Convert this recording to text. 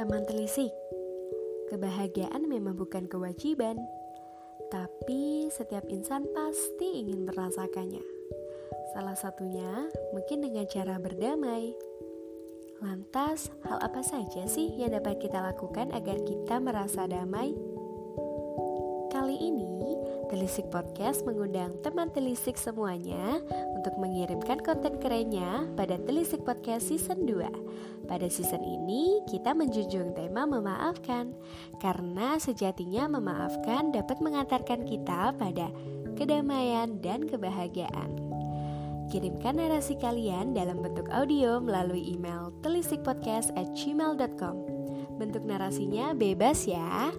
Teman telisik, kebahagiaan memang bukan kewajiban, tapi setiap insan pasti ingin merasakannya. Salah satunya mungkin dengan cara berdamai. Lantas, hal apa saja sih yang dapat kita lakukan agar kita merasa damai? Kali ini, Telisik Podcast mengundang teman Telisik semuanya untuk mengirimkan konten kerennya pada Telisik Podcast Season 2. Pada season ini, kita menjunjung tema memaafkan, karena sejatinya memaafkan dapat mengantarkan kita pada kedamaian dan kebahagiaan. Kirimkan narasi kalian dalam bentuk audio melalui email telisikpodcast at gmail.com Bentuk narasinya bebas ya